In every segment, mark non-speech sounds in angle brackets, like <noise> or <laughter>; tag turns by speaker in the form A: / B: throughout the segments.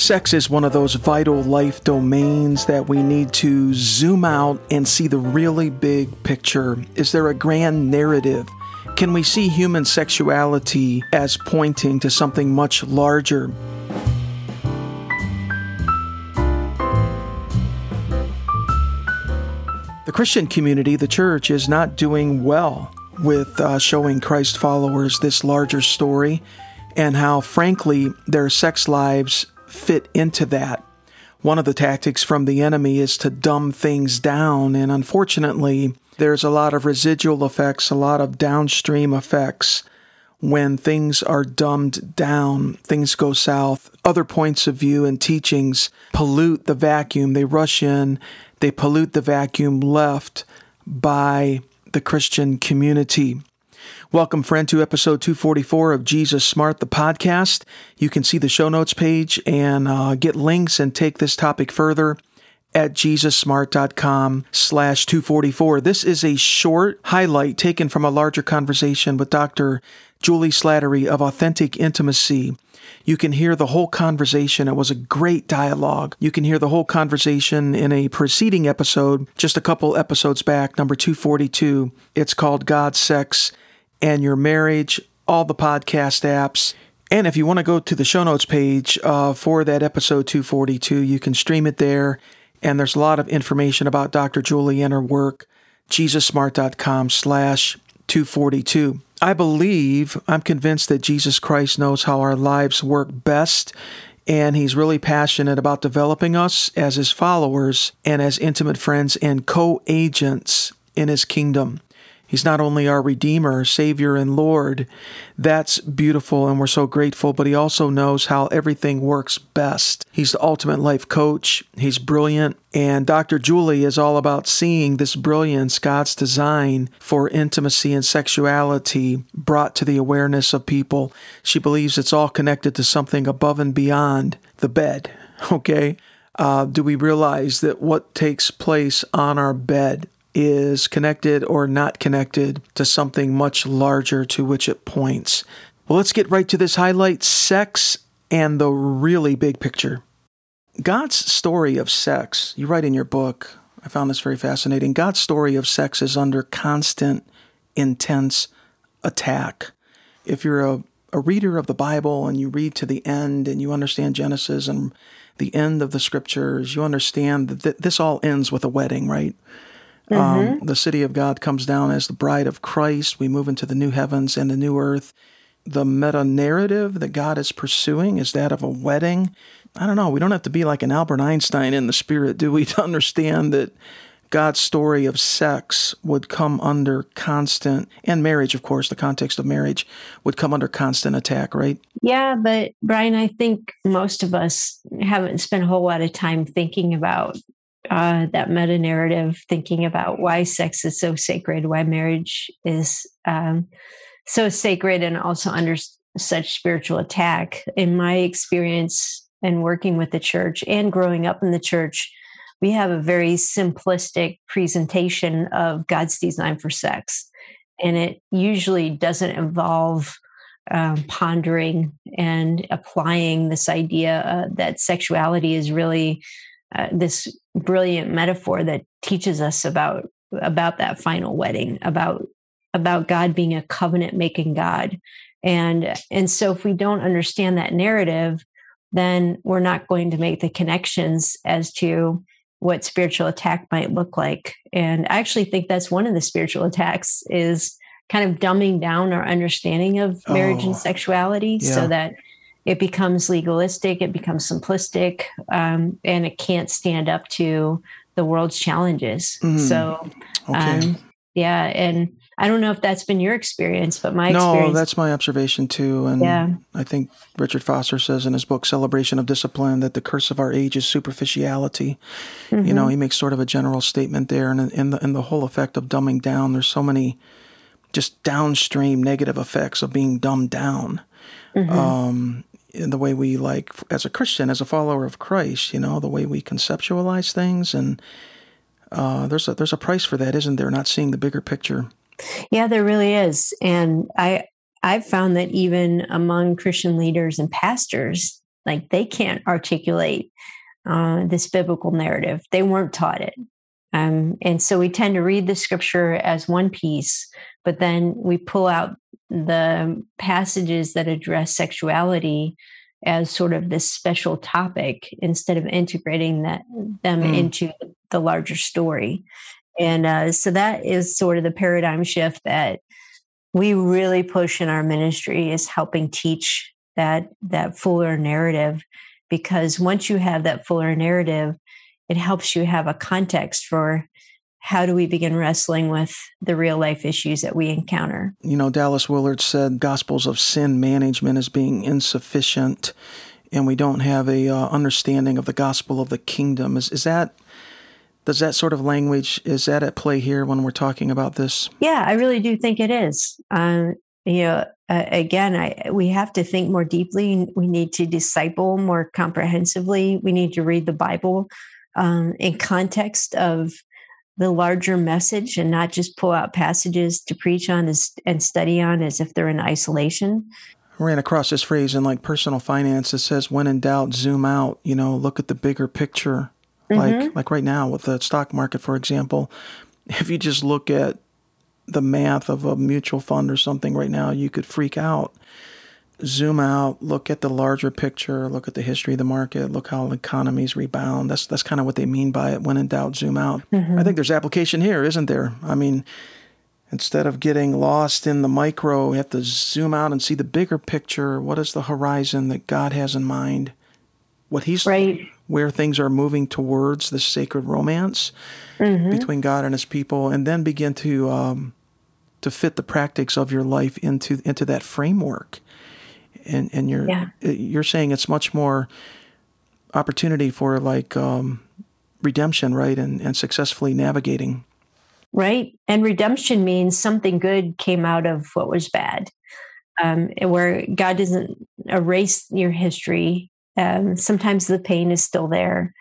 A: Sex is one of those vital life domains that we need to zoom out and see the really big picture. Is there a grand narrative? Can we see human sexuality as pointing to something much larger? The Christian community, the church, is not doing well with uh, showing Christ followers this larger story and how, frankly, their sex lives fit into that. One of the tactics from the enemy is to dumb things down, and unfortunately, there's a lot of residual effects, a lot of downstream effects when things are dumbed down, things go south. Other points of view and teachings pollute the vacuum. They rush in, they pollute the vacuum left by the Christian community. Welcome, friend, to episode 244 of Jesus Smart, the podcast. You can see the show notes page and uh, get links and take this topic further at jesussmart.com slash 244. This is a short highlight taken from a larger conversation with Dr. Juli Slattery of Authentic Intimacy. You can hear the whole conversation. It was a great dialogue. You can hear the whole conversation in a preceding episode, just a couple episodes back, number 242. It's called God, Sex, and Your Marriage, all the podcast apps. And if you want to go to the show notes page uh, for that episode 242, you can stream it there. And there's a lot of information about Dr. Juli and her work, jesussmart.com slash 242. I believe, I'm convinced that Jesus Christ knows how our lives work best, and He's really passionate about developing us as His followers and as intimate friends and co agents in His kingdom. He's not only our Redeemer, Savior, and Lord. That's beautiful, and we're so grateful, but He also knows how everything works best. He's the ultimate life coach. He's brilliant. And Dr. Juli is all about seeing this brilliance, God's design for intimacy and sexuality brought to the awareness of people. She believes it's all connected to something above and beyond the bed. <laughs> Okay? Uh, do we realize that what takes place on our bed is connected or not connected to something much larger to which it points. Well, let's get right to this highlight sex and the really big picture. God's story of sex, you write in your book, I found this very fascinating. God's story of sex is under constant, intense attack. If you're a, a reader of the Bible and you read to the end and you understand Genesis and the end of the scriptures, you understand that this all ends with a wedding, right? Um, mm-hmm. Um, the city of God comes down as the bride of Christ. We move into the new heavens and the new earth. The meta narrative that God is pursuing is that of a wedding. I don't know. We don't have to be like an Albert Einstein in the spirit, do we, <laughs> to understand that God's story of sex would come under constant, and marriage, of course, the context of marriage would come under constant attack, right?
B: Yeah, but Brian, I think most of us haven't spent a whole lot of time thinking about uh, that meta narrative, thinking about why sex is so sacred, why marriage is um, so sacred, and also under such spiritual attack. In my experience and working with the church and growing up in the church, we have a very simplistic presentation of God's design for sex. And it usually doesn't involve um, pondering and applying this idea uh, that sexuality is really uh, this brilliant metaphor that teaches us about about that final wedding about about god being a covenant making god and and so if we don't understand that narrative then we're not going to make the connections as to what spiritual attack might look like and i actually think that's one of the spiritual attacks is kind of dumbing down our understanding of marriage oh, and sexuality yeah. so that it becomes legalistic, it becomes simplistic, um, and it can't stand up to the world's challenges. Mm. So, okay. um, yeah, and I don't know if that's been your experience, but my
A: no,
B: experience.
A: that's my observation too. And yeah. I think Richard Foster says in his book Celebration of Discipline that the curse of our age is superficiality. Mm-hmm. You know, mm-hmm. he makes sort of a general statement there, and in the in the whole effect of dumbing down, there's so many just downstream negative effects of being dumbed down. Mm-hmm. Um, the way we like as a Christian, as a follower of Christ, you know, the way we conceptualize things, and uh, there's a there's a price for that, isn't there? Not seeing the bigger picture.
B: Yeah, there really is, and I I've found that even among Christian leaders and pastors, like they can't articulate uh, this biblical narrative. They weren't taught it. Um, and so we tend to read the scripture as one piece, but then we pull out the passages that address sexuality as sort of this special topic instead of integrating that them mm. into the larger story. And uh, so that is sort of the paradigm shift that we really push in our ministry is helping teach that that fuller narrative because once you have that fuller narrative it helps you have a context for how do we begin wrestling with the real life issues that we encounter?
A: You know, Dallas Willard said gospels of sin management is being insufficient, and we don't have a uh, understanding of the gospel of the kingdom. Is is that does that sort of language is that at play here when we're talking about this?
B: Yeah, I really do think it is. Um, you know, uh, again, I, we have to think more deeply. We need to disciple more comprehensively. We need to read the Bible um, in context of the larger message and not just pull out passages to preach on as, and study on as if they're in isolation.
A: I ran across this phrase in like personal finance. It says, "When in doubt, zoom out." You know, look at the bigger picture. Mm-hmm. Like like right now with the stock market, for example, if you just look at the math of a mutual fund or something right now, you could freak out zoom out, look at the larger picture, look at the history of the market, look how economies rebound. That's that's kind of what they mean by it. When in doubt, zoom out. Mm-hmm. I think there's application here, isn't there? I mean, instead of getting lost in the micro, we have to zoom out and see the bigger picture. What is the horizon that God has in mind? What He's right. where things are moving towards this sacred romance mm-hmm. between God and His people, and then begin to um, to fit the practice of your life into into that framework and and you're yeah. Uh, you're saying it's much more opportunity for like um, redemption, right, and and successfully navigating.
B: Right, and redemption means something good came out of what was bad. Um, where God doesn't erase your history. Um, sometimes the pain is still there,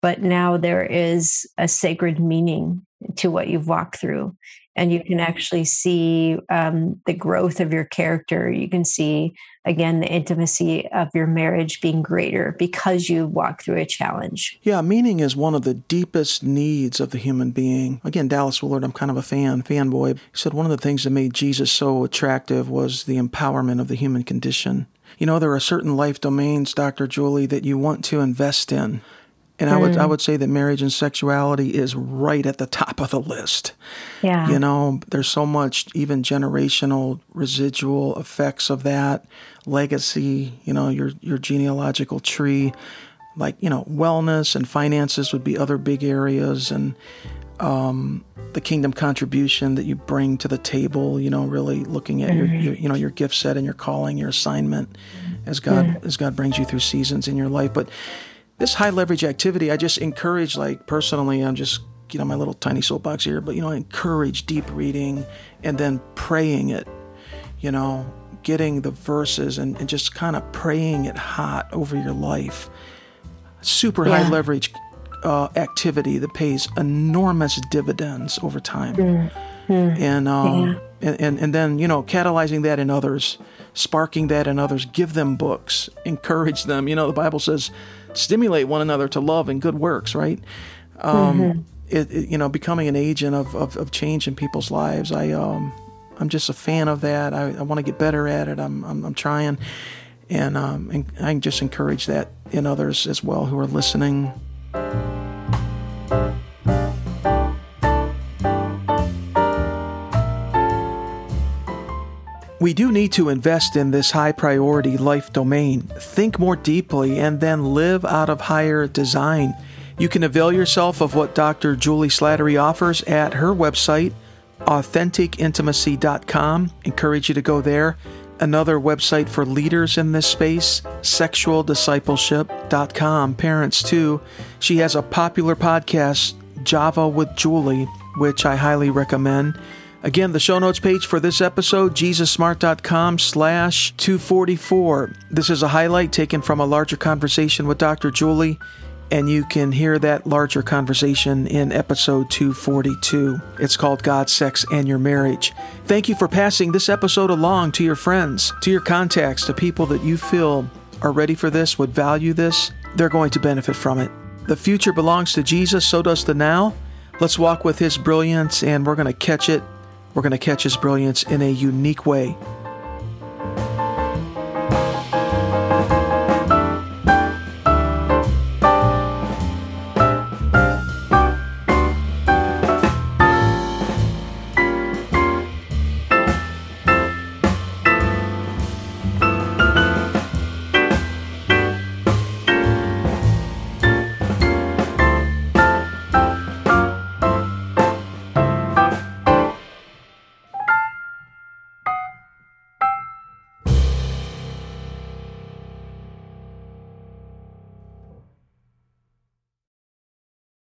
B: but now there is a sacred meaning to what you've walked through and you can actually see um, the growth of your character. You can see, again, the intimacy of your marriage being greater because you walk through a challenge.
A: Yeah, meaning is one of the deepest needs of the human being. Again, Dallas Willard, I'm kind of a fan, fanboy. He said one of the things that made Jesus so attractive was the empowerment of the human condition. You know, there are certain life domains, Dr. Juli, that you want to invest in. And mm. I would I mm. would say that marriage and sexuality is right at the top of the list.
B: Yeah.
A: You know, there's so much even generational residual effects of that, legacy, you know, your your genealogical tree, like, you know, wellness and finances would be other big areas and um, the kingdom contribution that you bring to the table, you know, really looking at mm-hmm. your, your, you know, your gift set and your calling, your assignment as God mm-hmm. as God brings you through seasons in your life. But this high leverage activity, I just encourage, like personally, I'm just, you know, my little tiny soapbox here, but, you know, I encourage deep reading and then praying it, you know, getting the verses and, and just kind of praying it hot over your life. Super yeah. high leverage uh, activity that pays enormous dividends over time. Mm. Mm. And, um, yeah. and, and, and then, you know, catalyzing that in others, sparking that in others, give them books, encourage them. You know, the Bible says, stimulate one another to love and good works, right? Um, mm-hmm. it, it, you know, becoming an agent of, of, of, change in people's lives. I, um, I'm just a fan of that. I, I want to get better at it. I'm, I'm, I'm trying. And, um, and I just encourage that in others as well who are listening. We do need to invest in this high priority life domain, think more deeply, and then live out of higher design. You can avail yourself of what Dr. Juli Slattery offers at her website, authenticintimacy.com. Encourage you to go there. Another website for leaders in this space, sexualdiscipleship.com. Parents, too. She has a popular podcast, Java with Juli, which I highly recommend. Again, the show notes page for this episode, jesussmart.com slash 244. This is a highlight taken from a larger conversation with Dr. Juli, and you can hear that larger conversation in episode 242. It's called God, Sex, and Your Marriage. Thank you for passing this episode along to your friends, to your contacts, to people that you feel are ready for this, would value this. They're going to benefit from it. The future belongs to Jesus, so does the now. Let's walk with his brilliance, and we're going to catch it we're going to catch his brilliance in a unique way.